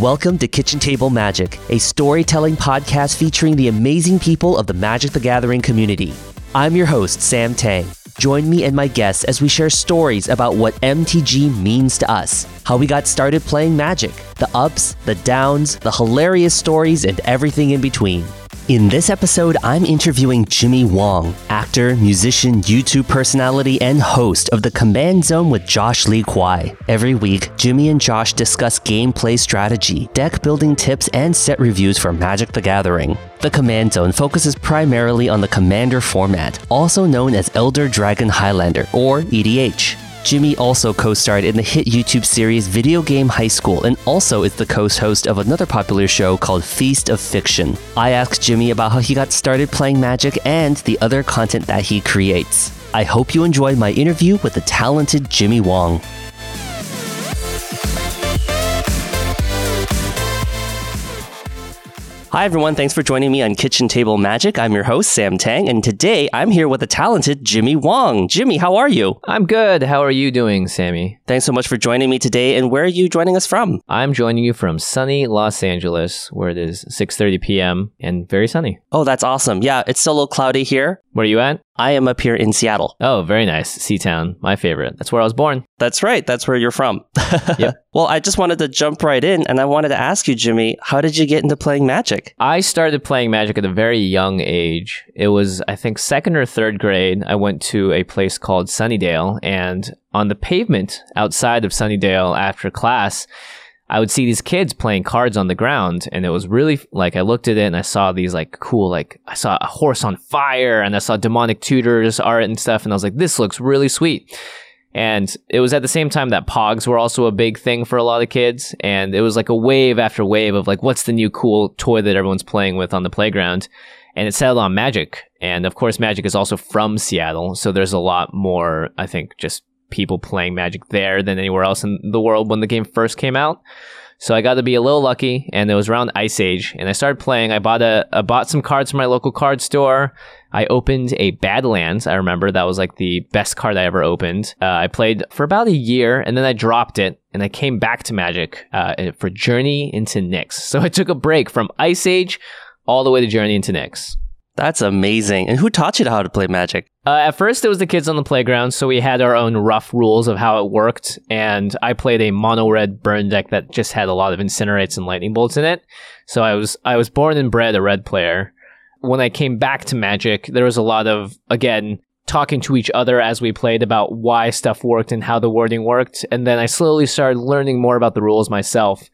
Welcome to Kitchen Table Magic, a storytelling podcast featuring the amazing people of the Magic the Gathering community. I'm your host, Sam Tang. Join me and my guests as we share stories about what MTG means to us, how we got started playing Magic, the ups, the downs, the hilarious stories, and everything in between. In this episode, I'm interviewing Jimmy Wong, actor, musician, YouTube personality, and host of The Command Zone with Josh Lee Kwai. Every week, Jimmy and Josh discuss gameplay strategy, deck building tips, and set reviews for Magic the Gathering. The Command Zone focuses primarily on the Commander format, also known as Elder Dragon Highlander, or EDH. Jimmy also co starred in the hit YouTube series Video Game High School and also is the co host of another popular show called Feast of Fiction. I asked Jimmy about how he got started playing Magic and the other content that he creates. I hope you enjoyed my interview with the talented Jimmy Wong. Hi, everyone. Thanks for joining me on Kitchen Table Magic. I'm your host, Sam Tang, and today I'm here with the talented Jimmy Wong. Jimmy, how are you? I'm good. How are you doing, Sammy? Thanks so much for joining me today. And where are you joining us from? I'm joining you from sunny Los Angeles, where it is 6:30 p.m. and very sunny. Oh, that's awesome. Yeah, it's still a little cloudy here. Where are you at? I am up here in Seattle. Oh, very nice. Seatown, my favorite. That's where I was born. That's right. That's where you're from. Yep. well, I just wanted to jump right in and I wanted to ask you, Jimmy, how did you get into playing Magic? I started playing Magic at a very young age. It was, I think, second or third grade. I went to a place called Sunnydale, and on the pavement outside of Sunnydale after class, I would see these kids playing cards on the ground, and it was really like I looked at it and I saw these like cool, like I saw a horse on fire, and I saw demonic tutors art and stuff, and I was like, this looks really sweet. And it was at the same time that Pogs were also a big thing for a lot of kids, and it was like a wave after wave of like, what's the new cool toy that everyone's playing with on the playground? And it settled on Magic, and of course, Magic is also from Seattle, so there's a lot more, I think, just people playing Magic there than anywhere else in the world when the game first came out. So I got to be a little lucky, and it was around Ice Age, and I started playing. I bought a, I bought some cards from my local card store. I opened a Badlands. I remember that was like the best card I ever opened. Uh, I played for about a year, and then I dropped it, and I came back to Magic uh, for Journey into Nyx. So I took a break from Ice Age all the way to Journey into Nyx. That's amazing. And who taught you how to play Magic? Uh, at first, it was the kids on the playground, so we had our own rough rules of how it worked. And I played a mono red burn deck that just had a lot of incinerates and lightning bolts in it. So I was I was born and bred a red player. When I came back to Magic, there was a lot of again talking to each other as we played about why stuff worked and how the wording worked. And then I slowly started learning more about the rules myself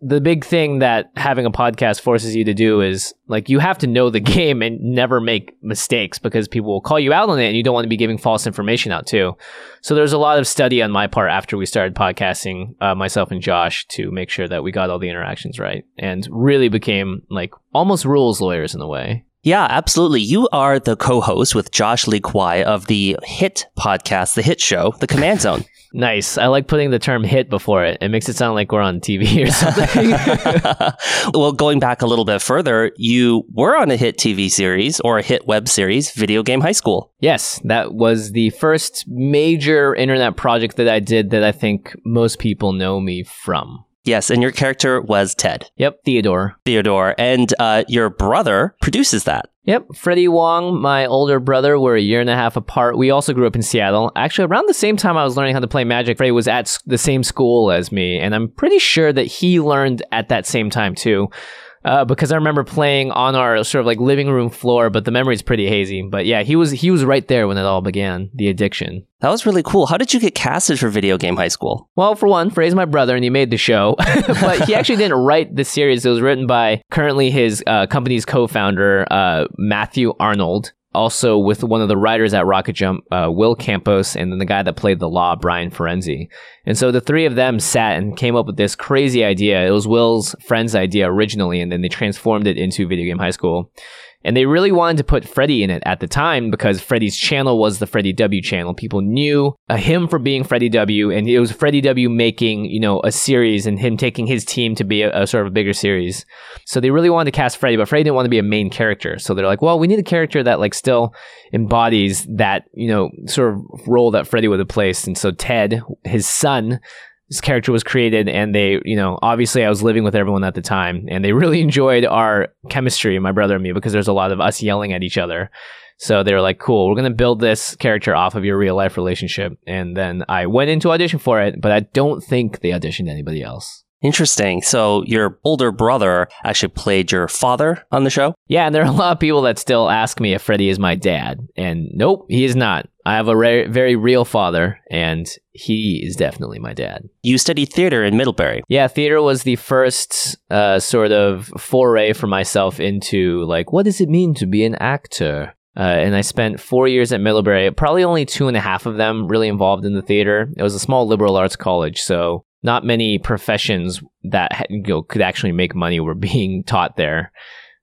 the big thing that having a podcast forces you to do is like you have to know the game and never make mistakes because people will call you out on it and you don't want to be giving false information out too. So there's a lot of study on my part after we started podcasting, uh, myself and Josh, to make sure that we got all the interactions right and really became like almost rules lawyers in a way. Yeah, absolutely. You are the co-host with Josh Lee Kwai of the hit podcast, the hit show, The Command Zone. Nice. I like putting the term hit before it. It makes it sound like we're on TV or something. well, going back a little bit further, you were on a hit TV series or a hit web series, Video Game High School. Yes, that was the first major internet project that I did that I think most people know me from. Yes, and your character was Ted. Yep, Theodore. Theodore. And uh, your brother produces that. Yep, Freddie Wong, my older brother, we're a year and a half apart. We also grew up in Seattle. Actually, around the same time I was learning how to play Magic, Freddie was at the same school as me, and I'm pretty sure that he learned at that same time too uh, because I remember playing on our sort of like living room floor, but the memory's pretty hazy. But yeah, he was he was right there when it all began, the addiction. That was really cool. How did you get casted for Video Game High School? Well, for one, Frey's my brother, and he made the show, but he actually didn't write the series. It was written by currently his uh, company's co-founder, uh, Matthew Arnold also with one of the writers at Rocket Jump, uh, Will Campos, and then the guy that played the Law, Brian Firenzi. And so the three of them sat and came up with this crazy idea. It was Will's friend's idea originally, and then they transformed it into Video Game High School. And they really wanted to put Freddie in it at the time because Freddie's channel was the Freddie W channel. People knew uh, him for being Freddie W, and it was Freddie W making, you know, a series and him taking his team to be a, a sort of a bigger series. So they really wanted to cast Freddie, but Freddie didn't want to be a main character. So they're like, well, we need a character that like still embodies that, you know, sort of role that Freddie would have placed. And so Ted, his son, this character was created and they you know obviously i was living with everyone at the time and they really enjoyed our chemistry my brother and me because there's a lot of us yelling at each other so they were like cool we're going to build this character off of your real life relationship and then i went into audition for it but i don't think they auditioned anybody else Interesting. So your older brother actually played your father on the show? Yeah, and there are a lot of people that still ask me if Freddie is my dad. And nope, he is not. I have a re- very real father, and he is definitely my dad. You studied theater in Middlebury. Yeah, theater was the first uh, sort of foray for myself into like, what does it mean to be an actor? Uh, and I spent four years at Middlebury, probably only two and a half of them really involved in the theater. It was a small liberal arts college, so not many professions that you know, could actually make money were being taught there.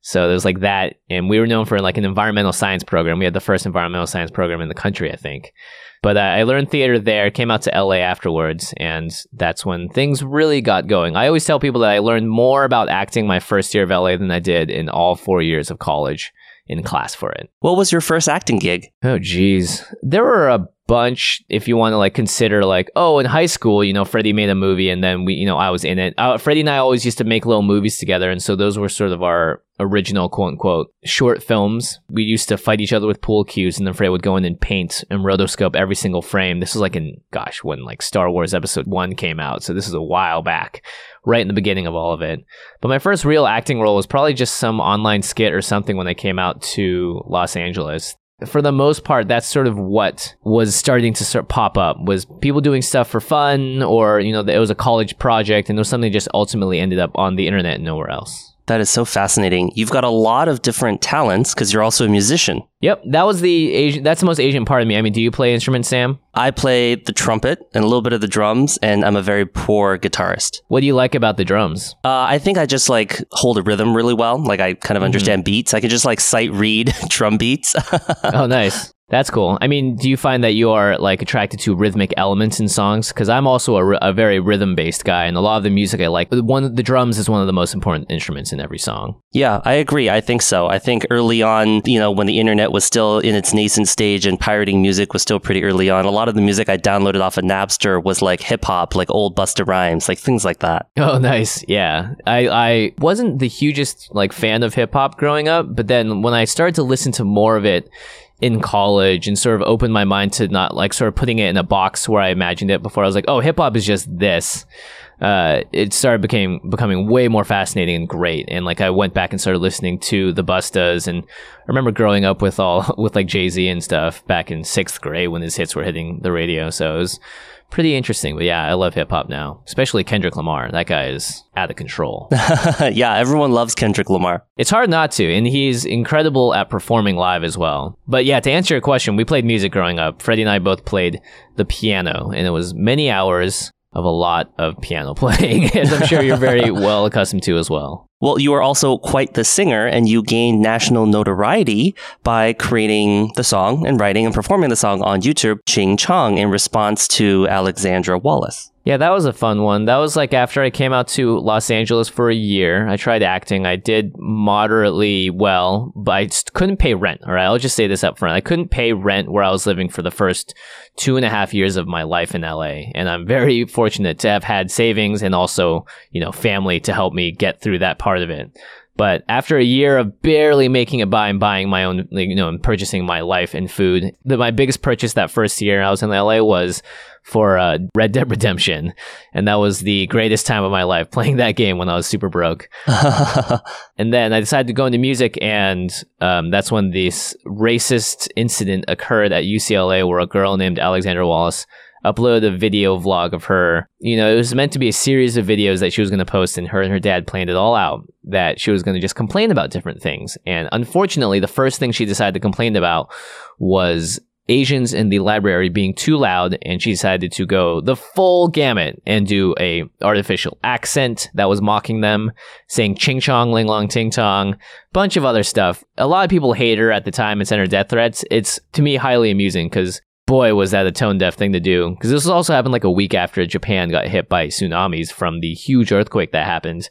So there's like that, and we were known for like an environmental science program. We had the first environmental science program in the country, I think. But uh, I learned theater there, came out to LA afterwards, and that's when things really got going. I always tell people that I learned more about acting my first year of LA than I did in all four years of college in class for it. What was your first acting gig? Oh, geez. There were a bunch if you want to like consider like oh in high school you know freddie made a movie and then we you know i was in it. Uh, freddie and i always used to make little movies together and so those were sort of our original quote unquote short films. We used to fight each other with pool cues and then freddie would go in and paint and rotoscope every single frame. This was like in gosh when like star wars episode one came out so this is a while back right in the beginning of all of it. But my first real acting role was probably just some online skit or something when i came out to los angeles for the most part, that's sort of what was starting to start pop up was people doing stuff for fun, or you know, it was a college project, and it was something that just ultimately ended up on the internet and nowhere else. That is so fascinating. You've got a lot of different talents because you're also a musician. Yep, that was the Asian. That's the most Asian part of me. I mean, do you play instruments, Sam? I play the trumpet and a little bit of the drums, and I'm a very poor guitarist. What do you like about the drums? Uh, I think I just like hold a rhythm really well. Like I kind of understand mm-hmm. beats. I can just like sight read drum beats. oh, nice. That's cool. I mean, do you find that you are like attracted to rhythmic elements in songs? Because I'm also a, a very rhythm based guy, and a lot of the music I like, one the drums is one of the most important instruments in every song. Yeah, I agree. I think so. I think early on, you know, when the internet was still in its nascent stage and pirating music was still pretty early on, a lot of the music I downloaded off of Napster was like hip hop, like old Busta Rhymes, like things like that. Oh, nice. Yeah, I I wasn't the hugest like fan of hip hop growing up, but then when I started to listen to more of it in college and sort of opened my mind to not like sort of putting it in a box where I imagined it before. I was like, oh, hip hop is just this. Uh, it started became becoming way more fascinating and great. And like I went back and started listening to the Bustas, and I remember growing up with all with like Jay Z and stuff back in sixth grade when his hits were hitting the radio. So it was pretty interesting. But yeah, I love hip hop now, especially Kendrick Lamar. That guy is out of control. yeah, everyone loves Kendrick Lamar. It's hard not to, and he's incredible at performing live as well. But yeah, to answer your question, we played music growing up. Freddie and I both played the piano, and it was many hours of a lot of piano playing, as I'm sure you're very well accustomed to as well. Well, you are also quite the singer, and you gained national notoriety by creating the song and writing and performing the song on YouTube, Ching Chong, in response to Alexandra Wallace. Yeah, that was a fun one. That was like after I came out to Los Angeles for a year. I tried acting. I did moderately well, but I couldn't pay rent. All right, I'll just say this up front. I couldn't pay rent where I was living for the first two and a half years of my life in LA. And I'm very fortunate to have had savings and also, you know, family to help me get through that part of it. But after a year of barely making it by and buying my own, you know, and purchasing my life and food, the, my biggest purchase that first year I was in LA was for uh, Red Dead Redemption, and that was the greatest time of my life playing that game when I was super broke. and then I decided to go into music, and um, that's when this racist incident occurred at UCLA, where a girl named Alexandra Wallace uploaded a video vlog of her. You know, it was meant to be a series of videos that she was going to post, and her and her dad planned it all out that she was going to just complain about different things. And unfortunately, the first thing she decided to complain about was Asians in the library being too loud, and she decided to go the full gamut and do a artificial accent that was mocking them, saying ching chong, ling long, ting tong, bunch of other stuff. A lot of people hate her at the time and sent her death threats. It's to me highly amusing because boy was that a tone deaf thing to do. Because this also happened like a week after Japan got hit by tsunamis from the huge earthquake that happened.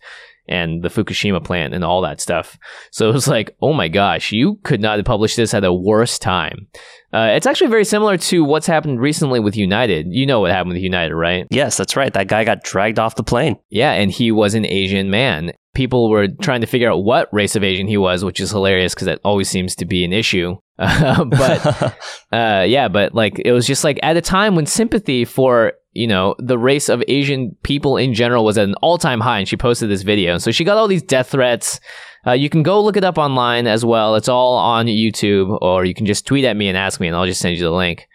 And the Fukushima plant and all that stuff. So it was like, oh my gosh, you could not have published this at a worse time. Uh, it's actually very similar to what's happened recently with United. You know what happened with United, right? Yes, that's right. That guy got dragged off the plane. Yeah, and he was an Asian man. People were trying to figure out what race of Asian he was, which is hilarious because that always seems to be an issue. Uh, but uh, yeah, but like it was just like at a time when sympathy for you know the race of Asian people in general was at an all time high, and she posted this video. So she got all these death threats. Uh, you can go look it up online as well. It's all on YouTube, or you can just tweet at me and ask me, and I'll just send you the link.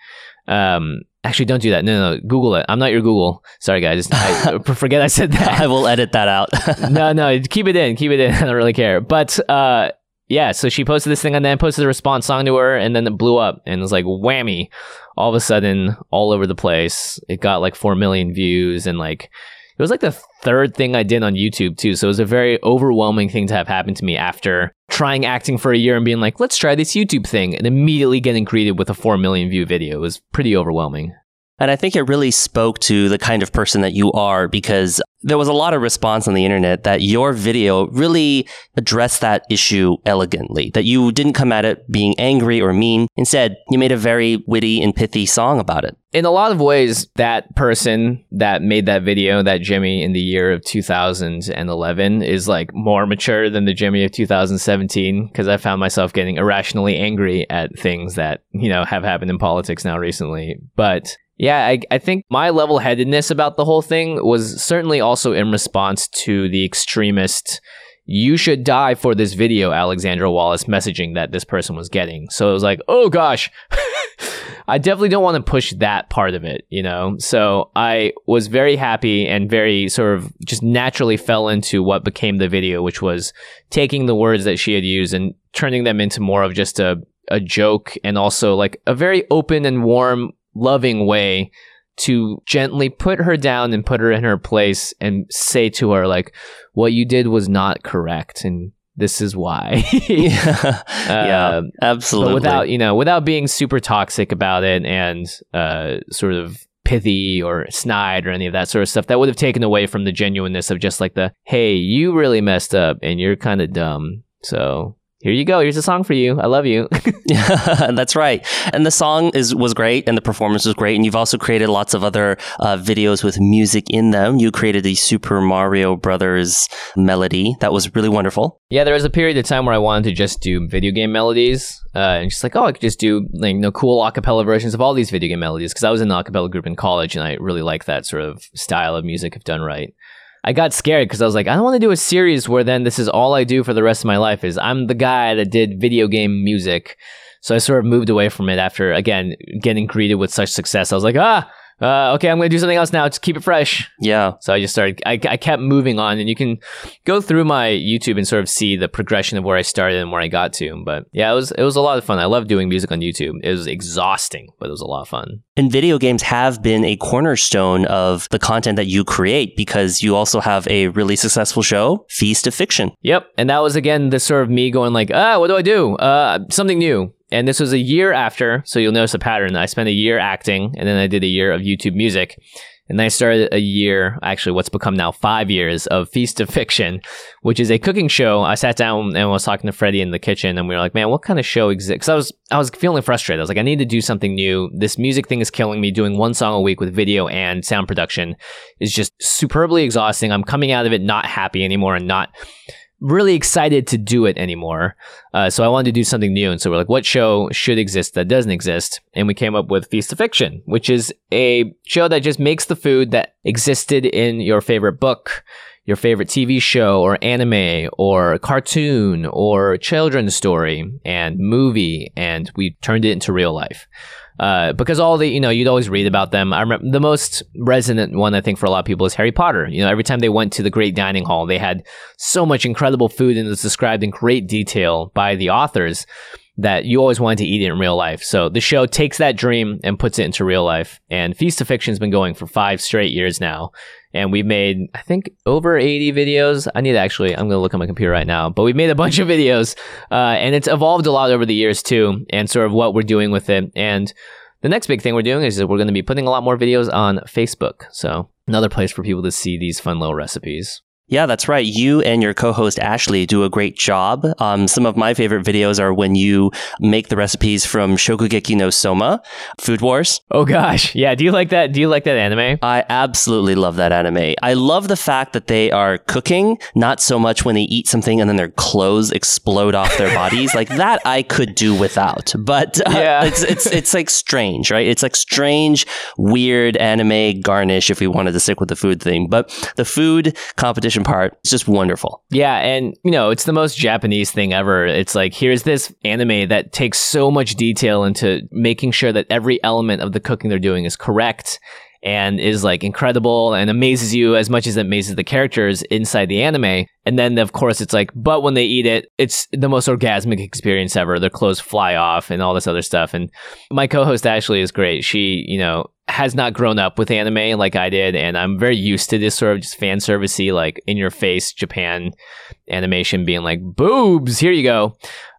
Um, actually, don't do that. No, no, no, Google it. I'm not your Google. Sorry, guys. I forget I said that. I will edit that out. no, no, keep it in. Keep it in. I don't really care. But uh, yeah, so she posted this thing and then posted a response song to her, and then it blew up, and it was like whammy. All of a sudden, all over the place, it got like four million views, and like it was like the third thing I did on YouTube too. So it was a very overwhelming thing to have happened to me after trying acting for a year and being like, let's try this YouTube thing, and immediately getting greeted with a four million view video. It was pretty overwhelming. And I think it really spoke to the kind of person that you are because there was a lot of response on the internet that your video really addressed that issue elegantly, that you didn't come at it being angry or mean. Instead, you made a very witty and pithy song about it. In a lot of ways, that person that made that video, that Jimmy in the year of 2011, is like more mature than the Jimmy of 2017 because I found myself getting irrationally angry at things that, you know, have happened in politics now recently. But yeah, I, I think my level headedness about the whole thing was certainly also in response to the extremist, you should die for this video, Alexandra Wallace messaging that this person was getting. So it was like, oh gosh, I definitely don't want to push that part of it, you know? So I was very happy and very sort of just naturally fell into what became the video, which was taking the words that she had used and turning them into more of just a, a joke and also like a very open and warm loving way to gently put her down and put her in her place and say to her like what you did was not correct and this is why. Yeah, yeah um, absolutely. without you know without being super toxic about it and uh, sort of pithy or snide or any of that sort of stuff that would have taken away from the genuineness of just like the hey you really messed up and you're kind of dumb so here you go. Here's a song for you. I love you. that's right. And the song is was great, and the performance was great. And you've also created lots of other uh, videos with music in them. You created the Super Mario Brothers melody that was really wonderful. Yeah, there was a period of time where I wanted to just do video game melodies, uh, and just like, oh, I could just do like you know cool acapella versions of all these video game melodies because I was in an acapella group in college, and I really like that sort of style of music if done right. I got scared because I was like, I don't want to do a series where then this is all I do for the rest of my life is I'm the guy that did video game music. So I sort of moved away from it after again getting greeted with such success. I was like, ah, uh, okay, I'm going to do something else now to keep it fresh. Yeah. So I just started, I, I kept moving on and you can go through my YouTube and sort of see the progression of where I started and where I got to. But yeah, it was, it was a lot of fun. I love doing music on YouTube. It was exhausting, but it was a lot of fun. And video games have been a cornerstone of the content that you create because you also have a really successful show, Feast of Fiction. Yep. And that was again the sort of me going like, ah, what do I do? Uh, something new and this was a year after, so you'll notice a pattern. I spent a year acting, and then I did a year of YouTube music. And then I started a year, actually, what's become now five years of Feast of Fiction, which is a cooking show. I sat down and was talking to Freddie in the kitchen, and we were like, "Man, what kind of show exists?" Because I was, I was feeling frustrated. I was like, "I need to do something new. This music thing is killing me. Doing one song a week with video and sound production is just superbly exhausting. I'm coming out of it not happy anymore, and not really excited to do it anymore. Uh, so I wanted to do something new. And so we're like, what show should exist that doesn't exist? And we came up with Feast of Fiction, which is a show that just makes the food that existed in your favorite book, your favorite TV show or anime or cartoon or children's story and movie. And we turned it into real life. Uh, because all the you know you'd always read about them. I remember the most resonant one I think for a lot of people is Harry Potter. You know, every time they went to the Great Dining Hall, they had so much incredible food and it was described in great detail by the authors that you always wanted to eat it in real life. So the show takes that dream and puts it into real life. And Feast of Fiction has been going for five straight years now and we've made I think over 80 videos. I need to actually I'm gonna look on my computer right now, but we've made a bunch of videos, uh, and it's evolved a lot over the years too, and sort of what we're doing with it. And the next big thing we're doing is we're going to be putting a lot more videos on Facebook. So another place for people to see these fun little recipes. Yeah, that's right. You and your co-host Ashley do a great job. Um, some of my favorite videos are when you make the recipes from Shokugeki no Soma, Food Wars. Oh gosh, yeah. Do you like that? Do you like that anime? I absolutely love that anime. I love the fact that they are cooking, not so much when they eat something and then their clothes explode off their bodies. like that, I could do without. But uh, yeah. it's it's it's like strange, right? It's like strange, weird anime garnish if we wanted to stick with the food thing. But the food competition part is just wonderful. Yeah, and you know, it's the most Japanese thing ever. It's like here's this anime that takes so much detail into making sure that every element of the cooking they're doing is correct and is like incredible and amazes you as much as it amazes the characters inside the anime. And then, of course, it's like, but when they eat it, it's the most orgasmic experience ever. Their clothes fly off and all this other stuff. And my co host Ashley is great. She, you know, has not grown up with anime like I did, and I'm very used to this sort of just fan servicey, like in your face Japan animation being like boobs. Here you go.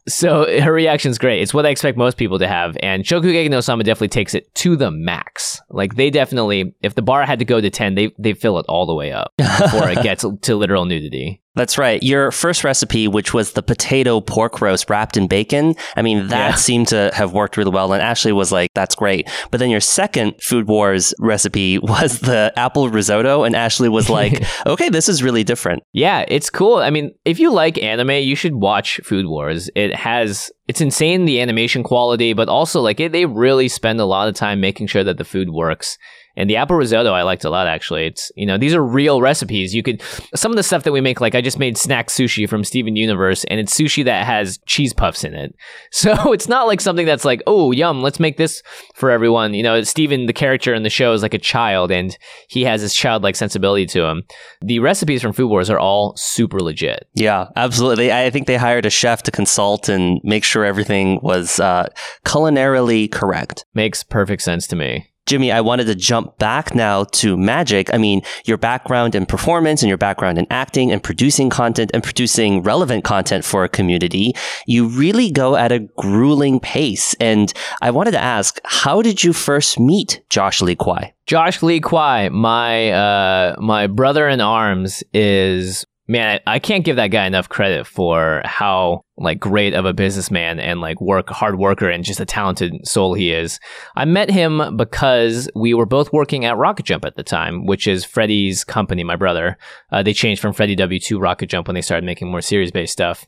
So her reaction is great. It's what I expect most people to have. And Shokugeki no Soma definitely takes it to the max. Like they definitely, if the bar had to go to 10, they, they fill it all the way up before it gets to literal nudity. That's right. Your first recipe, which was the potato pork roast wrapped in bacon, I mean, that yeah. seemed to have worked really well. And Ashley was like, that's great. But then your second Food Wars recipe was the apple risotto. And Ashley was like, okay, this is really different. Yeah, it's cool. I mean, if you like anime, you should watch Food Wars. It has, it's insane the animation quality, but also like it, they really spend a lot of time making sure that the food works and the apple risotto I liked a lot actually. It's you know these are real recipes. You could some of the stuff that we make like I just made snack sushi from Steven Universe and it's sushi that has cheese puffs in it. So it's not like something that's like oh yum let's make this for everyone. You know Steven the character in the show is like a child and he has this childlike sensibility to him. The recipes from Food Wars are all super legit. Yeah, absolutely. I think they hired a chef to consult and make sure everything was uh, culinarily correct. Makes perfect sense to me. Jimmy, I wanted to jump back now to magic. I mean, your background in performance and your background in acting and producing content and producing relevant content for a community, you really go at a grueling pace. And I wanted to ask, how did you first meet Josh Lee Kwai? Josh Lee Kwai, my uh, my brother in arms, is man, I can't give that guy enough credit for how like great of a businessman and like work hard worker and just a talented soul he is. I met him because we were both working at Rocket Jump at the time, which is Freddie's company, my brother. Uh, they changed from Freddie W to Rocket Jump when they started making more series based stuff.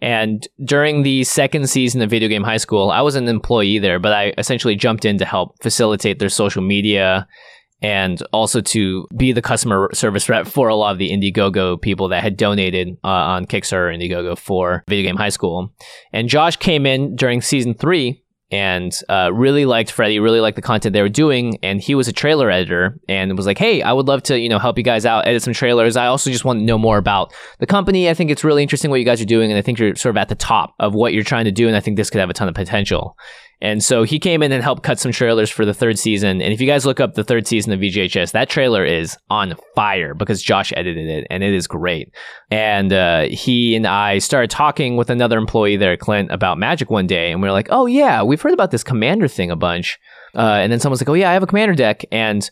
And during the second season of Video Game High School, I was an employee there, but I essentially jumped in to help facilitate their social media and also to be the customer service rep for a lot of the Indiegogo people that had donated uh, on Kickstarter Indiegogo for Video Game High School. And Josh came in during season three and uh, really liked Freddie, really liked the content they were doing, and he was a trailer editor and was like, "Hey, I would love to, you know, help you guys out, edit some trailers. I also just want to know more about the company. I think it's really interesting what you guys are doing, and I think you're sort of at the top of what you're trying to do, and I think this could have a ton of potential." And so he came in and helped cut some trailers for the third season. And if you guys look up the third season of VGHS, that trailer is on fire because Josh edited it and it is great. And uh, he and I started talking with another employee there, Clint, about Magic one day. And we are like, oh, yeah, we've heard about this commander thing a bunch. Uh, and then someone's like, oh, yeah, I have a commander deck. And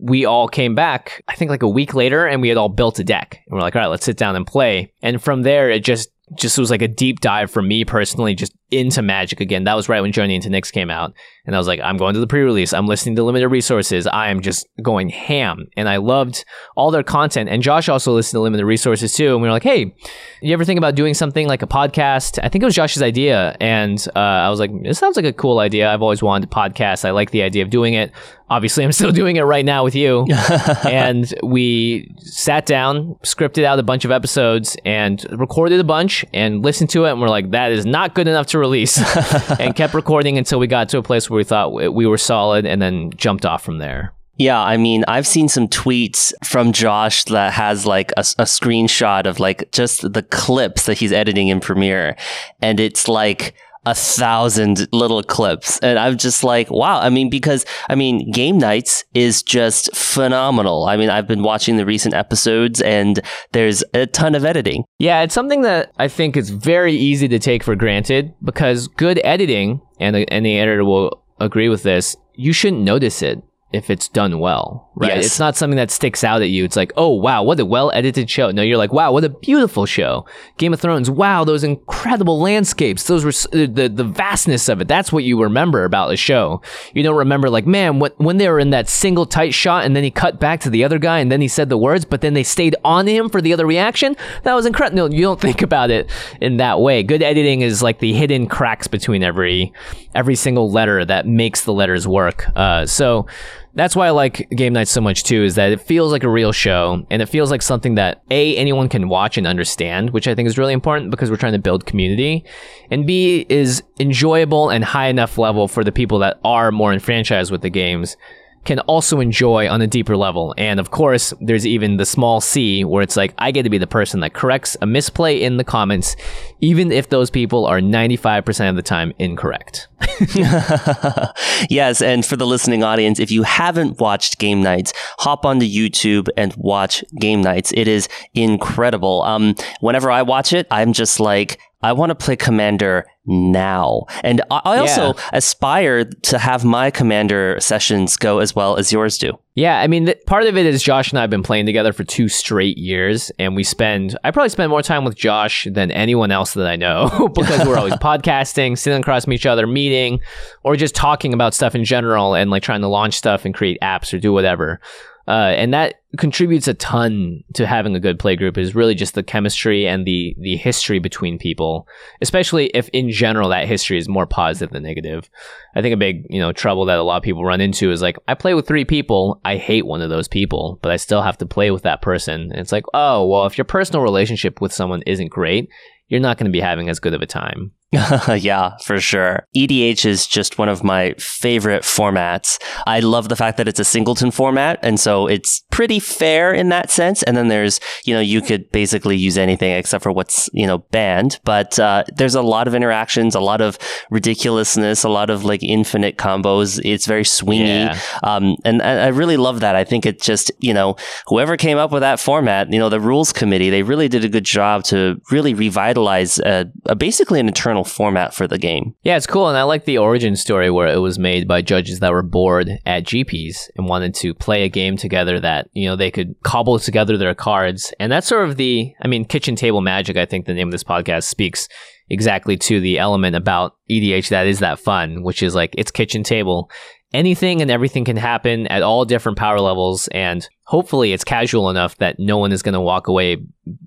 we all came back, I think like a week later, and we had all built a deck. And we're like, all right, let's sit down and play. And from there, it just just was like a deep dive for me personally, just into Magic again. That was right when Journey into Nyx came out. And I was like, I'm going to the pre release. I'm listening to limited resources. I am just going ham. And I loved all their content. And Josh also listened to limited resources too. And we were like, hey, you ever think about doing something like a podcast? I think it was Josh's idea. And uh, I was like, this sounds like a cool idea. I've always wanted to podcast. I like the idea of doing it. Obviously, I'm still doing it right now with you. and we sat down, scripted out a bunch of episodes, and recorded a bunch and listened to it. And we're like, that is not good enough to release. and kept recording until we got to a place where we thought we were solid and then jumped off from there. Yeah, I mean, I've seen some tweets from Josh that has like a, a, screenshot of like just the clips that he's editing in Premiere. And it's like a thousand little clips. And I'm just like, wow. I mean, because I mean, Game Nights is just phenomenal. I mean, I've been watching the recent episodes and there's a ton of editing. Yeah, it's something that I think is very easy to take for granted because good editing, and, the editor will agree with this, you shouldn't notice it if it's done well, right? Yes. It's not something that sticks out at you. It's like, oh wow, what a well edited show. No, you're like, wow, what a beautiful show. Game of Thrones, wow, those incredible landscapes, those were the the vastness of it. That's what you remember about the show. You don't remember like, man, when when they were in that single tight shot and then he cut back to the other guy and then he said the words, but then they stayed on him for the other reaction. That was incredible. No, you don't think about it in that way. Good editing is like the hidden cracks between every every single letter that makes the letters work. Uh, so that's why I like Game Night so much too, is that it feels like a real show and it feels like something that A, anyone can watch and understand, which I think is really important because we're trying to build community. And B, is enjoyable and high enough level for the people that are more enfranchised with the games can also enjoy on a deeper level. And of course, there's even the small c where it's like, I get to be the person that corrects a misplay in the comments, even if those people are 95% of the time incorrect. yes, and for the listening audience, if you haven't watched Game Nights, hop onto YouTube and watch Game Nights. It is incredible. Um, whenever I watch it, I'm just like, I want to play Commander now. And I, I also Yeah. aspire to have my Commander sessions go as well as yours do. Yeah, I mean, th- part of it is Josh and I have been playing together for two straight years, and we spend, I probably spend more time with Josh than anyone else that I know because we're always podcasting, sitting across from each other, meeting, or just talking about stuff in general and like trying to launch stuff and create apps or do whatever. Uh, and that contributes a ton to having a good play group is really just the chemistry and the the history between people especially if in general that history is more positive than negative. I think a big you know trouble that a lot of people run into is like i play with three people i hate one of those people but i still have to play with that person. And it's like oh well if your personal relationship with someone isn't great you're not going to be having as good of a time yeah, for sure. EDH is just one of my favorite formats. I love the fact that it's a singleton format, and so it's pretty fair in that sense. And then there's, you know, you could basically use anything except for what's, you know, banned. But uh, there's a lot of interactions, a lot of ridiculousness, a lot of like infinite combos. It's very swingy. Yeah. Um, and I I really love that. I think it just, you know, whoever came up with that format, you know, the rules committee, they really did a good job to really revitalize basically an eternal format for the game. Yeah, it's cool, and I like the origin story where it was made by judges that were bored at GPs and wanted to play a game together that you know they could cobble together their cards, and that's sort of the, I mean, kitchen table magic. I think the name of this podcast speaks exactly to the element about EDH that is that fun, which is like it's kitchen table. Anything and everything can happen at all different power levels, and hopefully it's casual enough that no one is going to walk away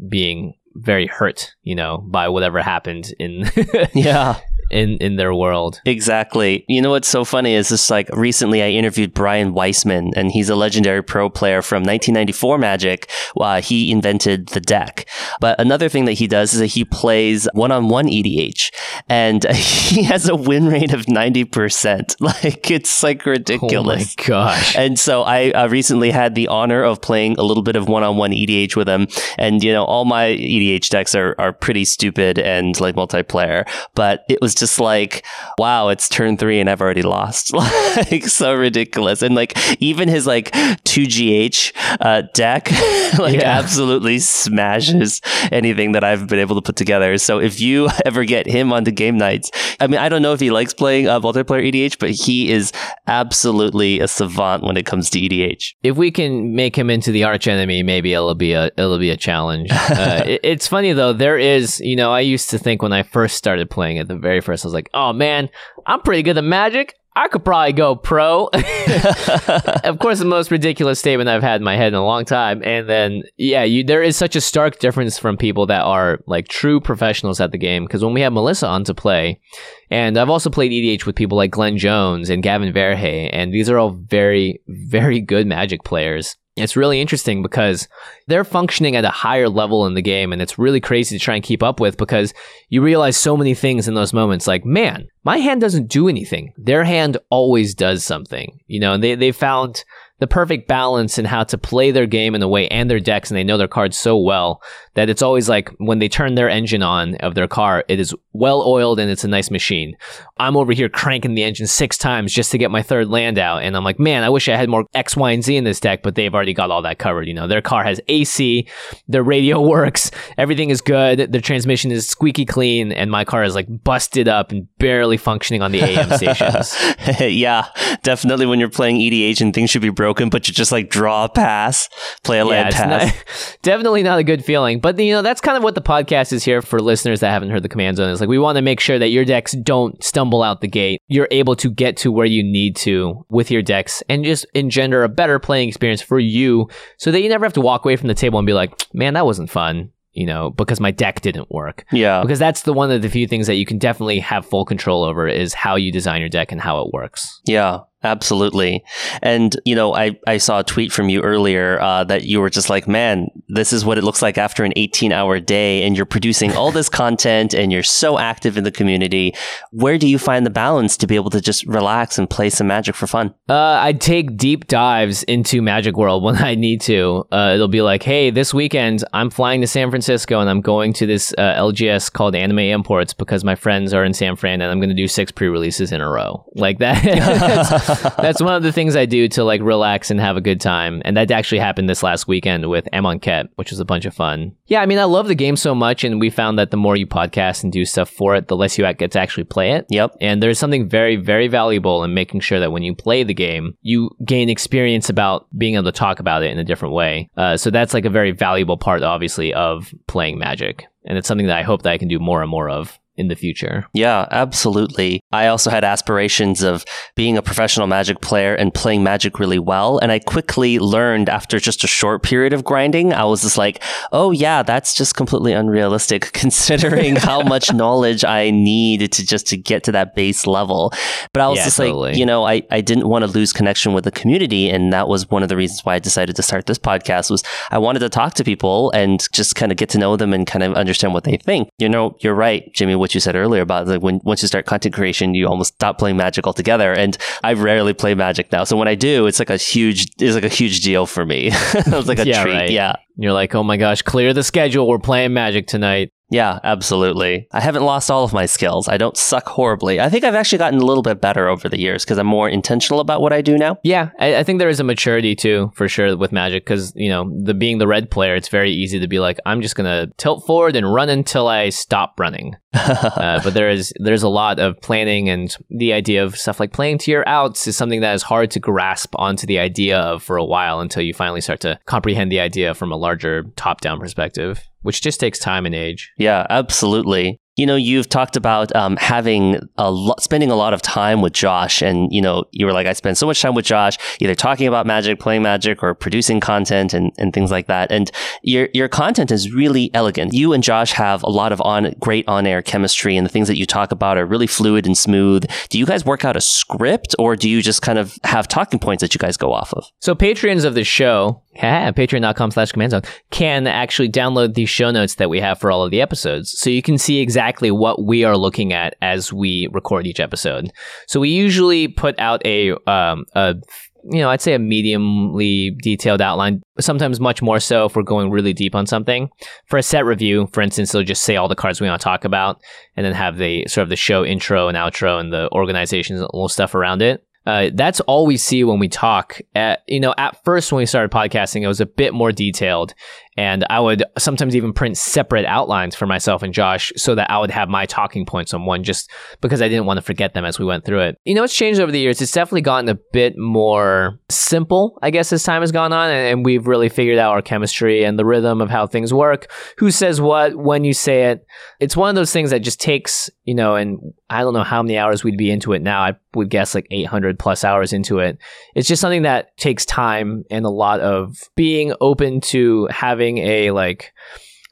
being very hurt, you know, by whatever happened in Yeah. in in their world. Exactly. You know what's so funny is this like recently I interviewed Brian Weissman, and he's a legendary pro player from 1994 Magic. Uh, he invented the deck. But another thing that he does is that he plays one on one EDH, and he has a win rate of 90%. Like, it's like ridiculous. Oh my gosh. And so I uh, recently had the honor of playing a little bit of one-on-one EDH with him, and you know all my EDH decks are are pretty stupid and like multiplayer, but it was just like, wow, it's turn three and I've already lost, like so ridiculous. And like even his like two GH uh, deck, like Yeah. absolutely smashes anything that I've been able to put together. So if you ever get him onto game nights, I mean I don't know if he likes playing uh, multiplayer EDH, but he is absolutely a savant when it comes to EDH. If we can make him into the arch enemy, maybe it'll be a it'll be a challenge. Uh, it, it's funny though. There is, you know, I used to think when I first started playing it, the very first, I was like, oh man, I'm pretty good at Magic. I could probably go pro. of course, the most ridiculous statement I've had in my head in a long time. And then, yeah, you, there is such a stark difference from people that are like true professionals at the game. Because when we have Melissa on to play, and I've also played EDH with people like Glenn Jones and Gavin Verhey, and these are all very, very good Magic players. It's really interesting because they're functioning at a higher level in the game, and it's really crazy to try and keep up with because you realize so many things in those moments. Like, man, my hand doesn't do anything. Their hand always does something. You know, and they they found the perfect balance in how to play their game in a way and their decks, and they know their cards so well that it's always like when they turn their engine on of their car, it is well oiled and it's a nice machine. I'm over here cranking the engine six times just to get my third land out. And I'm like, man, I wish I had more X, Y, and Z in this deck, but they've already got all that covered. You know, their car has AC, their radio works, everything is good, their transmission is squeaky clean, and my car is like busted up and barely functioning on the AM stations. yeah, definitely when you're playing EDH and things should be broken, but you just like draw a pass, play a yeah, land pass. Not, definitely not a good feeling. But you know, that's kind of what the podcast is here for listeners that haven't heard the command zone. Is like we want to make sure that your decks don't stumble out the gate. You're able to get to where you need to with your decks and just engender a better playing experience for you so that you never have to walk away from the table and be like, man, that wasn't fun you know, because my deck didn't work. Yeah. Because that's the one of the few things that you can definitely have full control over is how you design your deck and how it works. Yeah. Absolutely. And, you know, I, I saw a tweet from you earlier uh, that you were just like, man, this is what it looks like after an 18 hour day and you're producing all this content and you're so active in the community. Where do you find the balance to be able to just relax and play some magic for fun? Uh, I take deep dives into Magic World when I need to. Uh, it'll be like, hey, this weekend I'm flying to San Francisco and I'm going to this uh, LGS called Anime Imports because my friends are in San Fran and I'm going to do six pre releases in a row. Like that. that's one of the things I do to like relax and have a good time. And that actually happened this last weekend with Amonkhet, which was a bunch of fun. Yeah, I mean, I love the game so much, and we found that the more you podcast and do stuff for it, the less you get to actually play it. Yep. And there's something very, very valuable in making sure that when you play the game, you gain experience about being able to talk about it in a different way. Uh, so that's like a very valuable part, obviously, of playing Magic. And it's something that I hope that I can do more and more of in the future. Yeah, absolutely. I also had aspirations of being a professional Magic player and playing Magic really well. And I quickly learned after just a short period of grinding, I was just like, oh, yeah, that's just completely unrealistic considering how much knowledge I need to just to get to that base level. But I was yeah, just totally. like, you know, I, I didn't want to lose connection with the community. And that was one of the reasons why I decided to start this podcast was I wanted to talk to people and just kind of get to know them and kind of understand what they think. You know, you're right, Jimmy what you said earlier about like when once you start content creation, you almost stop playing Magic altogether. And I rarely play Magic now, so when I do, it's like a huge it's like a huge deal for me. it's like a yeah, treat. Right. Yeah, you're like, oh my gosh, clear the schedule. We're playing Magic tonight. Yeah, absolutely. I haven't lost all of my skills. I don't suck horribly. I think I've actually gotten a little bit better over the years because I'm more intentional about what I do now. Yeah, I, I think there is a maturity too, for sure, with Magic. Because you know, the being the red player, it's very easy to be like, I'm just gonna tilt forward and run until I stop running. Uh, but there is there's a lot of planning, and the idea of stuff like playing to your outs is something that is hard to grasp onto the idea of for a while until you finally start to comprehend the idea from a larger top-down perspective which just takes time and age. Yeah, absolutely you know, you've talked about um, having a lot, spending a lot of time with Josh, and you know, you were like, I spend so much time with Josh, either talking about magic, playing magic, or producing content and, and things like that. And your your content is really elegant. You and Josh have a lot of on great on air chemistry, and the things that you talk about are really fluid and smooth. Do you guys work out a script, or do you just kind of have talking points that you guys go off of? So, patrons of the show, yeah, patreon.com slash command zone, can actually download the show notes that we have for all of the episodes. So you can see exactly what we are looking at as we record each episode. So we usually put out a um, a you know, I'd say a mediumly detailed outline, sometimes much more so if we're going really deep on something. For a set review, for instance, they'll just say all the cards we want to talk about and then have the sort of the show intro and outro and the organization's little stuff around it. Uh, that's all we see when we talk. At you know, at first when we started podcasting, it was a bit more detailed, and I would sometimes even print separate outlines for myself and Josh so that I would have my talking points on one just because I didn't want to forget them as we went through it. You know, it's changed over the years. It's definitely gotten a bit more simple, I guess, as time has gone on, and, we've really figured out our chemistry and the rhythm of how things work. Who says what, when you say it. It's one of those things that just takes, you know, and I don't know how many hours we'd be into it now. I would guess like 800 plus hours into it. It's just something that takes time and a lot of being open to having having a like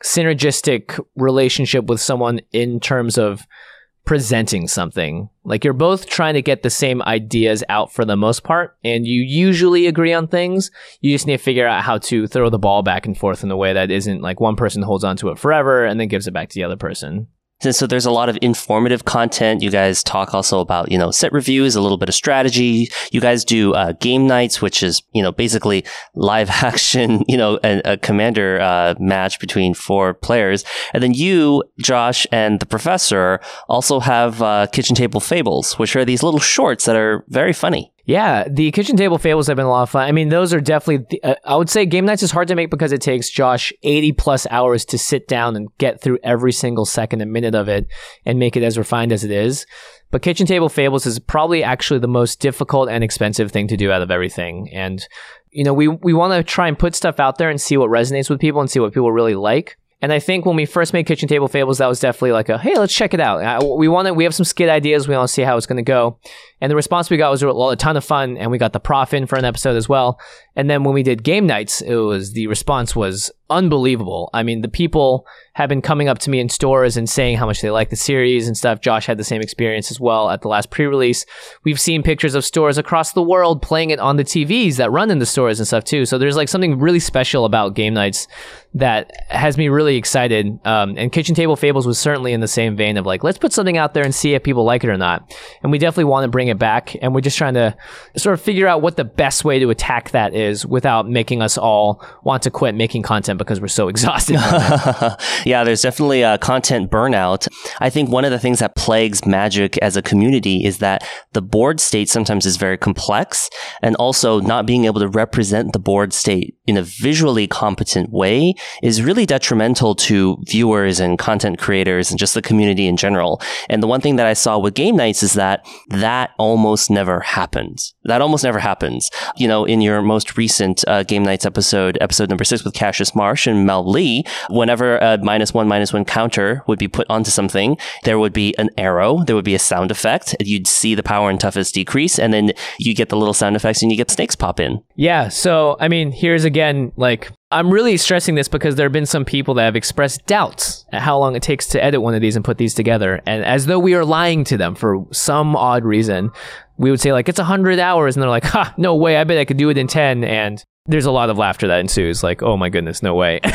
synergistic relationship with someone in terms of presenting something. Like you're both trying to get the same ideas out for the most part, and you usually agree on things. You just need to figure out how to throw the ball back and forth in a way that isn't like one person holds on to it forever and then gives it back to the other person. And so there's a lot of informative content. You guys talk also about, you know, set reviews, a little bit of strategy. You guys do uh, game nights, which is, you know, basically live action, you know, a, a commander uh, match between four players. And then you, Josh, and the professor also have uh, Kitchen Table Fables, which are these little shorts that are very funny. Yeah, the kitchen table fables have been a lot of fun. I mean, those are definitely. Uh, I would say game nights is hard to make because it takes Josh eighty plus hours to sit down and get through every single second and minute of it and make it as refined as it is. But kitchen table fables is probably actually the most difficult and expensive thing to do out of everything. And you know, we we want to try and put stuff out there and see what resonates with people and see what people really like. And I think when we first made Kitchen Table Fables, that was definitely like a hey, let's check it out. Uh, we want to, we have some skit ideas. We want to see how it's going to go. And the response we got was a ton of fun, and we got the prof in for an episode as well. And then when we did Game Knights, it was the response was unbelievable. I mean, the people have been coming up to me in stores and saying how much they like the series and stuff. Josh had the same experience as well at the last pre-release. We've seen pictures of stores across the world playing it on the TVs that run in the stores and stuff too. So there's like something really special about Game Knights that has me really excited. Um, and Kitchen Table Fables was certainly in the same vein of like, let's put something out there and see if people like it or not. And we definitely want to bring it back. And we're just trying to sort of figure out what the best way to attack that is without making us all want to quit making content because we're so exhausted. yeah, there's definitely a content burnout. I think one of the things that plagues Magic as a community is that the board state sometimes is very complex and also not being able to represent the board state in a visually competent way is really detrimental to viewers and content creators and just the community in general. And the one thing that I saw with Game Knights is that that almost never happens. That almost never happens. You know, in your most recent uh, Game Knights episode, episode number six with Cassius Marsh and Mel Lee, whenever a minus one, minus one counter would be put onto something, there would be an arrow, there would be a sound effect. You'd see the power and toughness decrease, and then you get the little sound effects and you get snakes pop in. Yeah. So, I mean, here's again, like, I'm really stressing this because there have been some people that have expressed doubts at how long it takes to edit one of these and put these together. And as though we are lying to them for some odd reason, we would say, like, it's 100 hours. And they're like, ha, no way. I bet I could do it in 10. And there's a lot of laughter that ensues like oh my goodness no way.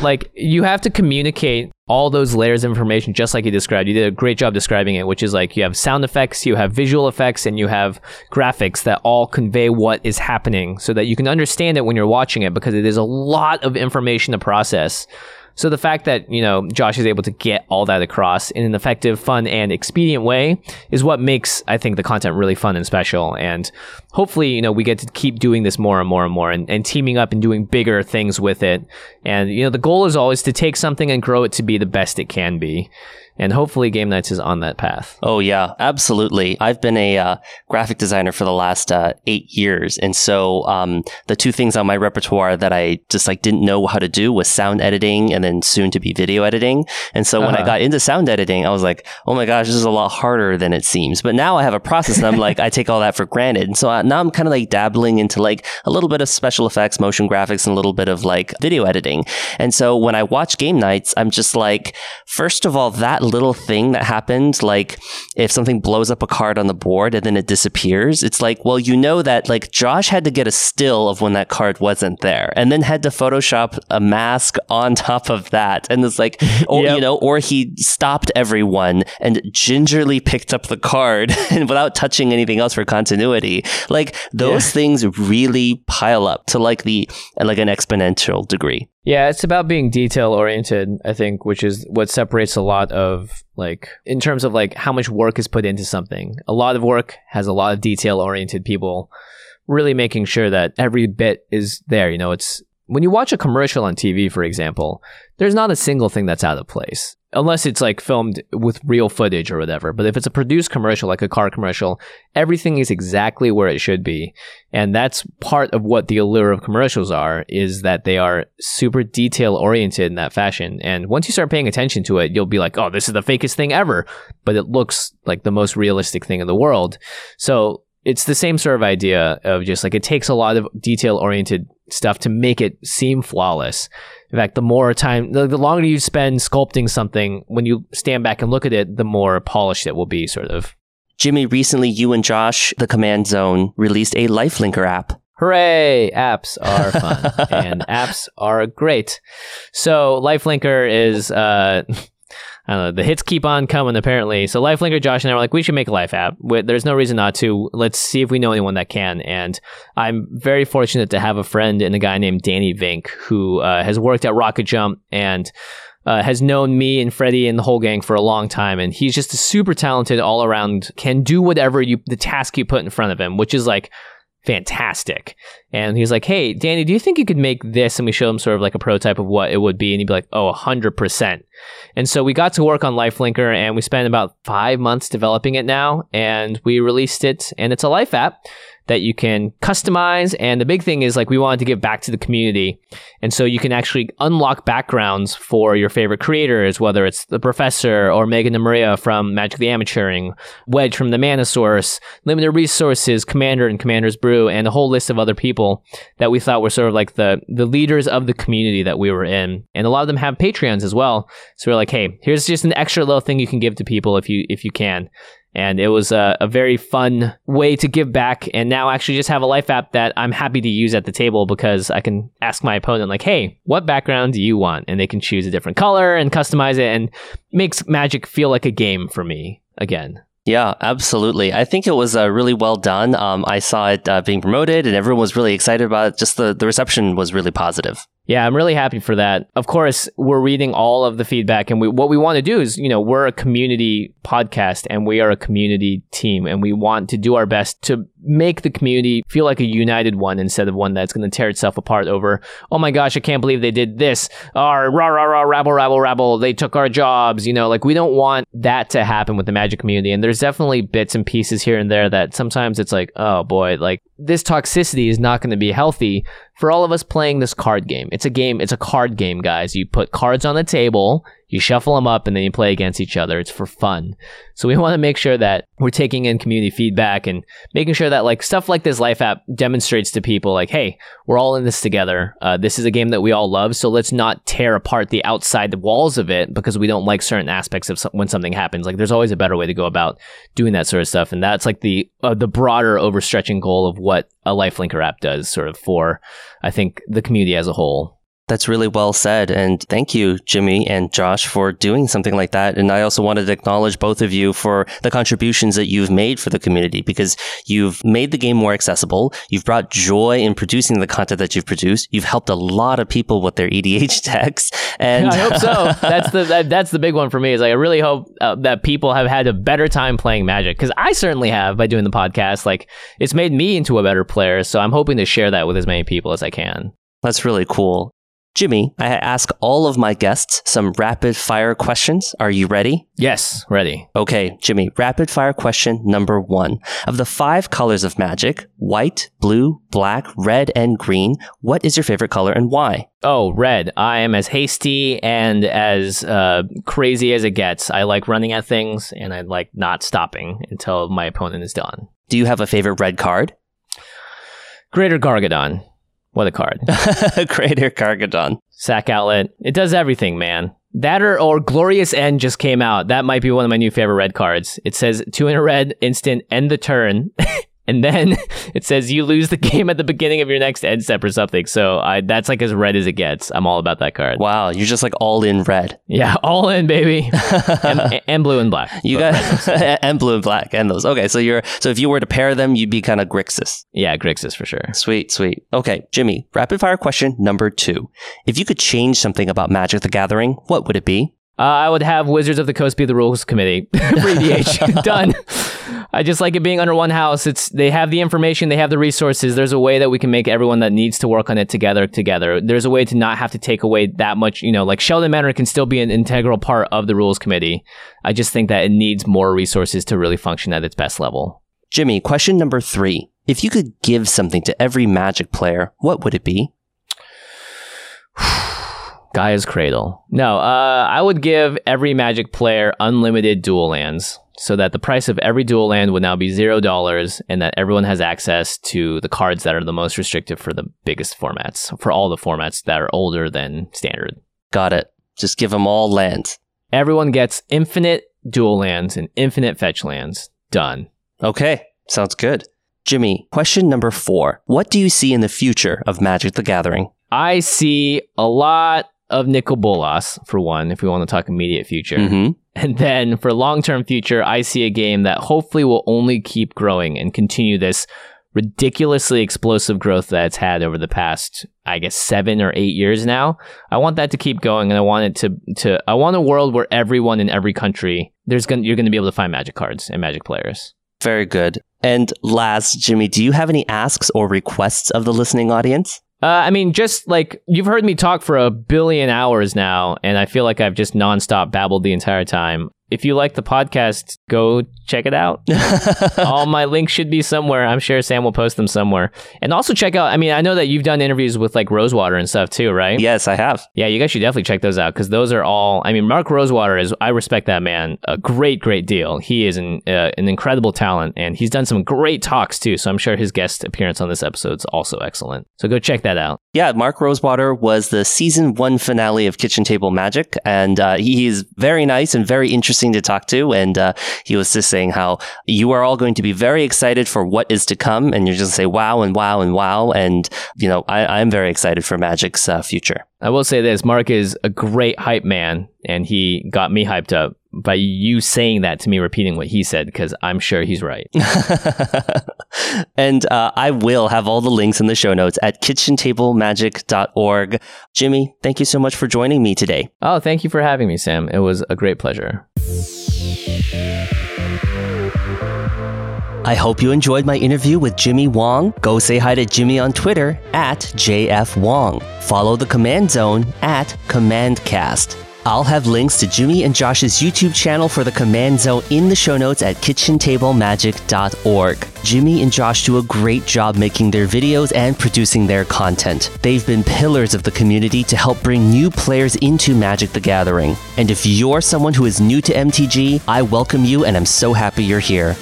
Like you have to communicate all those layers of information just like you described. You did a great job describing it which is like you have sound effects you have visual effects and you have graphics that all convey what is happening so that you can understand it when you're watching it because it is a lot of information to process so the fact that, you know, Josh is able to get all that across in an effective, fun, and expedient way is what makes, I think, the content really fun and special. And hopefully, you know, we get to keep doing this more and more and more and, and teaming up and doing bigger things with it. And, you know, the goal is always to take something and grow it to be the best it can be and hopefully Game Knights is on that path. Oh yeah absolutely. I've been a uh, graphic designer for the last uh, eight years. And so um, the two things on my repertoire that i just like didn't know how to do was sound editing and then soon to be video editing. And so uh-huh. when i uh-huh. got into sound editing i was like oh my gosh this is a lot harder than it seems. But now i have a process and i'm like i take all that for granted. And so I, now i'm kind of like dabbling into like a little bit of special effects motion graphics and a little bit of like video editing. And so when i watch Game Knights i'm just like first of all that little thing that happened, like if something blows up a card on the board and then it disappears, it's like, well, you know that like Josh had to get a still of when that card wasn't there and then had to Photoshop a mask on top of that. And it's like, or, yep. you know, or he stopped everyone and gingerly picked up the card and without touching anything else for continuity. Like those yeah. things really pile up to like the, like an exponential degree. Yeah, it's about being detail oriented, I think, which is what separates a lot of like in terms of like how much work is put into something. A lot of work has a lot of detail oriented people really making sure that every bit is there, you know, it's when you watch a commercial on TV, for example, there's not a single thing that's out of place unless it's like filmed with real footage or whatever. But if it's a produced commercial, like a car commercial, everything is exactly where it should be. And that's part of what the allure of commercials are, is that they are super detail oriented in that fashion. And once you start paying attention to it, you'll be like, oh, this is the fakest thing ever. But it looks like the most realistic thing in the world. So it's the same sort of idea of just like it takes a lot of detail oriented stuff to make it seem flawless. In fact, the more time, the, the, longer you spend sculpting something, when you stand back and look at it, the more polished it will be, sort of. Jimmy, recently you and Josh, the Command Zone, released a Lifelinker app. Hooray! Apps are fun and apps are great. So, Lifelinker is, uh, know, the hits keep on coming apparently. So Lifelinker, Josh and I were like, we should make a life app. There's no reason not to. Let's see if we know anyone that can. And I'm very fortunate to have a friend in a guy named Danny Vink who uh, has worked at Rocket Jump and uh, has known me and Freddie and the whole gang for a long time, and he's just a super talented all around. Can do whatever you the task you put in front of him, which is like fantastic. And he's like, "Hey, Danny, do you think you could make this?" And we show him sort of like a prototype of what it would be, and he'd be like, "Oh, hundred percent." And so we got to work on LifeLinker, and we spent about five months developing it now, and we released it, and it's a life app that you can customize. And the big thing is like we wanted to give back to the community. And so you can actually unlock backgrounds for your favorite creators, whether it's the professor or Megan and Maria from Magic the Amateuring, Wedge from the Mana Source, Limited Resources, Commander and Commander's Brew, and a whole list of other people that we thought were sort of like the, the leaders of the community that we were in. And a lot of them have Patreons as well. So we're like, hey, here's just an extra little thing you can give to people if you if you can and it was a, a, very fun way to give back and now actually just have a life app that i'm happy to use at the table because i can ask my opponent like hey what background do you want and they can choose a different color and customize it and makes magic feel like a game for me again yeah, absolutely. I think it was uh, really well done. Um, I saw it uh, being promoted, and everyone was really excited about it. Just the, the reception was really positive. Yeah, I'm really happy for that. Of course, we're reading all of the feedback, and we, what we want to do is, you know, we're a community podcast and we are a community team, and we want to do our best to make the community feel like a united one instead of one that's going to tear itself apart over, oh my gosh, I can't believe they did this, or rah, rah, rah, rabble, rabble, rabble, they took our jobs. You know, like we don't want that to happen with the magic community. And there's definitely bits and pieces here and there that sometimes it's like, oh boy, like this toxicity is not going to be healthy for all of us playing this card game. It's a game, it's a card game, guys. You put cards on the table, you shuffle them up, and then you play against each other. It's for fun. So we want to make sure that we're taking in community feedback and making sure that like stuff like this life app demonstrates to people like, hey, we're all in this together. Uh, this is a game that we all love. So let's not tear apart the outside the walls of it because we don't like certain aspects of when something happens. Like there's always a better way to go about doing that sort of stuff. And that's like the uh, the broader overstretching goal of what a LifeLinker app does sort of for, I think, the community as a whole. That's really well said. And thank you, Jimmy and Josh, for doing something like that. And I also wanted to acknowledge both of you for the contributions that you've made for the community because you've made the game more accessible. You've brought joy in producing the content that you've produced. You've helped a lot of people with their EDH decks. And I hope so. That's the, that, that's the big one for me is like, I really hope uh, that people have had a better time playing Magic because I certainly have by doing the podcast. Like it's made me into a better player. So I'm hoping to share that with as many people as I can. That's really cool. Jimmy, I ask all of my guests some rapid fire questions. Are you ready? Yes, ready. Okay, Jimmy, rapid fire question number one. Of the five colors of magic, white, blue, black, red, and green, what is your favorite color and why? Oh, red. I am as hasty and as uh, crazy as it gets. I like running at things and I like not stopping until my opponent is done. Do you have a favorite red card? Greater Gargadon. What a card. Greater Gargadon. Sack outlet. It does everything, man. That or, or Glorious End just came out. That might be one of my new favorite red cards. It says two in a red, instant, end the turn. and then it says you lose the game at the beginning of your next end step or something. So I that's like as red as it gets. I'm all about that card. Wow, you're just like all in red. Yeah, all in, baby, and, and, blue and black. You got and blue and black and those. Okay, so you're so if you were to pair them, you'd be kind of Grixis. Yeah, Grixis for sure. Sweet, sweet. Okay, Jimmy, rapid fire question number two: If you could change something about Magic the Gathering, what would it be? Uh, I would have Wizards of the Coast be the rules committee. Done. I just like it being under one house. It's they have the information, they have the resources. There's a way that we can make everyone that needs to work on it together together. There's a way to not have to take away that much. You know, like Sheldon Menery can still be an integral part of the rules committee. I just think that it needs more resources to really function at its best level. Jimmy, question number three: If you could give something to every Magic player, what would it be? Gaea's Cradle. No, uh, I would give every Magic player unlimited dual lands so that the price of every dual land would now be zero dollars and that everyone has access to the cards that are the most restrictive for the biggest formats, for all the formats that are older than standard. Got it. Just give them all lands. Everyone gets infinite dual lands and infinite fetch lands. Done. Okay, sounds good. Jimmy, question number four. What do you see in the future of Magic the Gathering? I see a lot of Nicol Bolas, for one, if we want to talk immediate future. Mm-hmm. And then for long term future, I see a game that hopefully will only keep growing and continue this ridiculously explosive growth that it's had over the past, I guess, seven or eight years now. I want that to keep going, and I want it to to I want a world where everyone in every country there's gonna you're gonna be able to find Magic cards and Magic players. Very good. And last, Jimmy, do you have any asks or requests of the listening audience? Uh, I mean, just like you've heard me talk for a billion hours now, and I feel like I've just nonstop babbled the entire time if you like the podcast, go check it out. All my links should be somewhere. I'm sure Sam will post them somewhere. And also check out, I mean, I know that you've done interviews with like Rosewater and stuff too, right? Yes, I have. Yeah, you guys should definitely check those out because those are all, I mean, Mark Rosewater is, I respect that man a great, great deal. He is an, uh, an incredible talent and he's done some great talks too. So I'm sure his guest appearance on this episode is also excellent. So go check that out. Yeah, Mark Rosewater was the season one finale of Kitchen Table Magic, and uh, he is very nice and very interesting to talk to. And uh, he was just saying how you are all going to be very excited for what is to come, and you're just say wow and wow and wow. And you know, I, am very excited for Magic's uh, future. I will say this: Mark is a great hype man, and he got me hyped up by you saying that to me, repeating what he said, because I'm sure he's right. and uh, I will have all the links in the show notes at kitchentablemagic.org. Jimmy, thank you so much for joining me today. Oh, thank you for having me, Sam. It was a great pleasure. I hope you enjoyed my interview with Jimmy Wong. Go say hi to Jimmy on Twitter at JF Wong. Follow the Command Zone at CommandCast. I'll have links to Jimmy and Josh's YouTube channel for the Command Zone in the show notes at kitchentablemagic.org. Jimmy and Josh do a great job making their videos and producing their content. They've been pillars of the community to help bring new players into Magic the Gathering. And if you're someone who is new to MTG, I welcome you and I'm so happy you're here.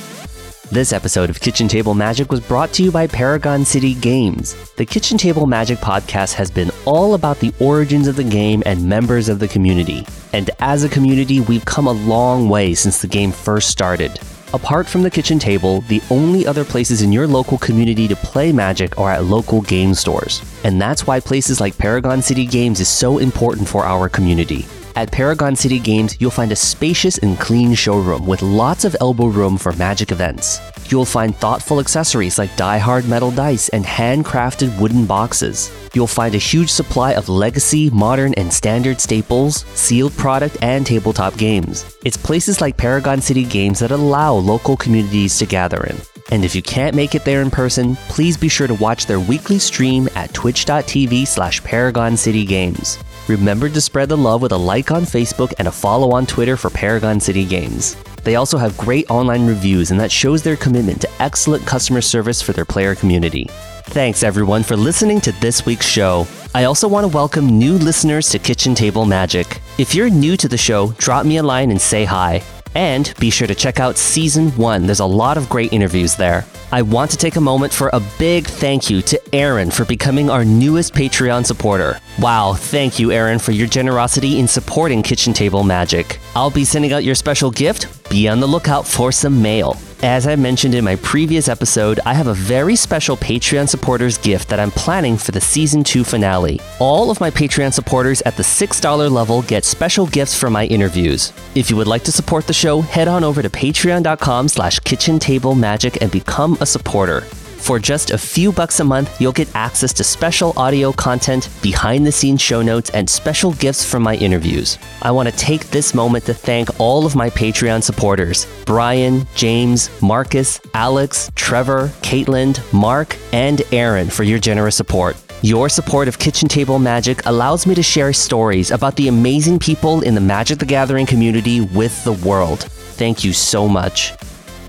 This episode of Kitchen Table Magic was brought to you by Paragon City Games. The Kitchen Table Magic podcast has been all about the origins of the game and members of the community. And as a community, we've come a long way since the game first started. Apart from the kitchen table, the only other places in your local community to play Magic are at local game stores. And that's why places like Paragon City Games is so important for our community. At Paragon City Games, you'll find a spacious and clean showroom with lots of elbow room for magic events. You'll find thoughtful accessories like die-hard metal dice and handcrafted wooden boxes. You'll find a huge supply of legacy, modern, and standard staples, sealed product, and tabletop games. It's places like Paragon City Games that allow local communities to gather in. And if you can't make it there in person, please be sure to watch their weekly stream at twitch.tv slash Paragon City Games. Remember to spread the love with a like on Facebook and a follow on Twitter for Paragon City Games. They also have great online reviews, and that shows their commitment to excellent customer service for their player community. Thanks everyone for listening to this week's show. I also want to welcome new listeners to Kitchen Table Magic. If you're new to the show, drop me a line and say hi. And be sure to check out season one, there's a lot of great interviews there. I want to take a moment for a big thank you to Aaron for becoming our newest Patreon supporter. Wow, thank you, Aaron, for your generosity in supporting Kitchen Table Magic. I'll be sending out your special gift. Be on the lookout for some mail. As I mentioned in my previous episode, I have a very special Patreon supporters gift that I'm planning for the season 2 finale. All of my Patreon supporters at the $6 level get special gifts for my interviews. If you would like to support the show, head on over to patreon.com slash kitchen table magic and become a supporter. For just a few bucks a month, you'll get access to special audio content, behind the scenes show notes, and special gifts from my interviews. I want to take this moment to thank all of my Patreon supporters Brian, James, Marcus, Alex, Trevor, Caitlin, Mark, and Aaron for your generous support. Your support of Kitchen Table Magic allows me to share stories about the amazing people in the Magic the Gathering community with the world. Thank you so much.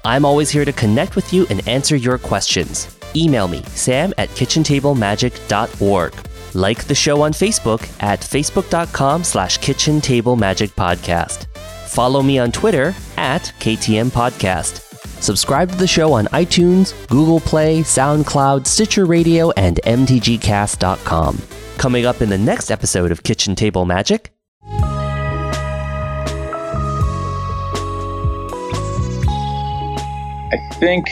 I'm always here to connect with you and answer your questions. Email me, sam at kitchentablemagic.org. Like the show on Facebook at facebook.com slash kitchentablemagicpodcast. Follow me on Twitter at KTM Podcast. Subscribe to the show on iTunes, Google Play, SoundCloud, Stitcher Radio, and MTGcast.com. Coming up in the next episode of Kitchen Table Magic, I think,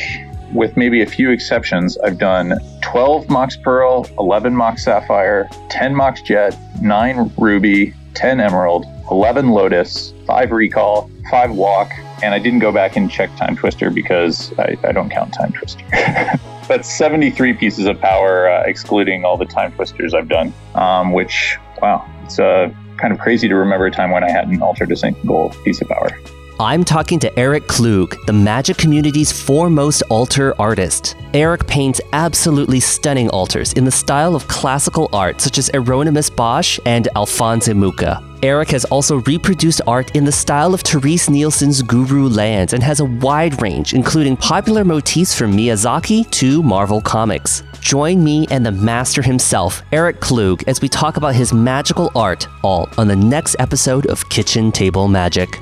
with maybe a few exceptions, I've done 12 Mox Pearl, 11 Mox Sapphire, 10 Mox Jet, 9 ruby, 10 emerald, 11 lotus, 5 recall, 5 walk, and I didn't go back and check Time Twister because I, I don't count Time Twister. That's 73 pieces of power, uh, excluding all the Time Twisters I've done, um, which, wow, it's uh, kind of crazy to remember a time when I had an Altar Descent gold piece of power. I'm talking to Eric Klug, the Magic community's foremost altar artist. Eric paints absolutely stunning altars in the style of classical art such as Hieronymus Bosch and Alphonse Mucha. Eric has also reproduced art in the style of Terese Nielsen's Guru Lands and has a wide range, including popular motifs from Miyazaki to Marvel Comics. Join me and the master himself, Eric Klug, as we talk about his magical art, all on the next episode of Kitchen Table Magic.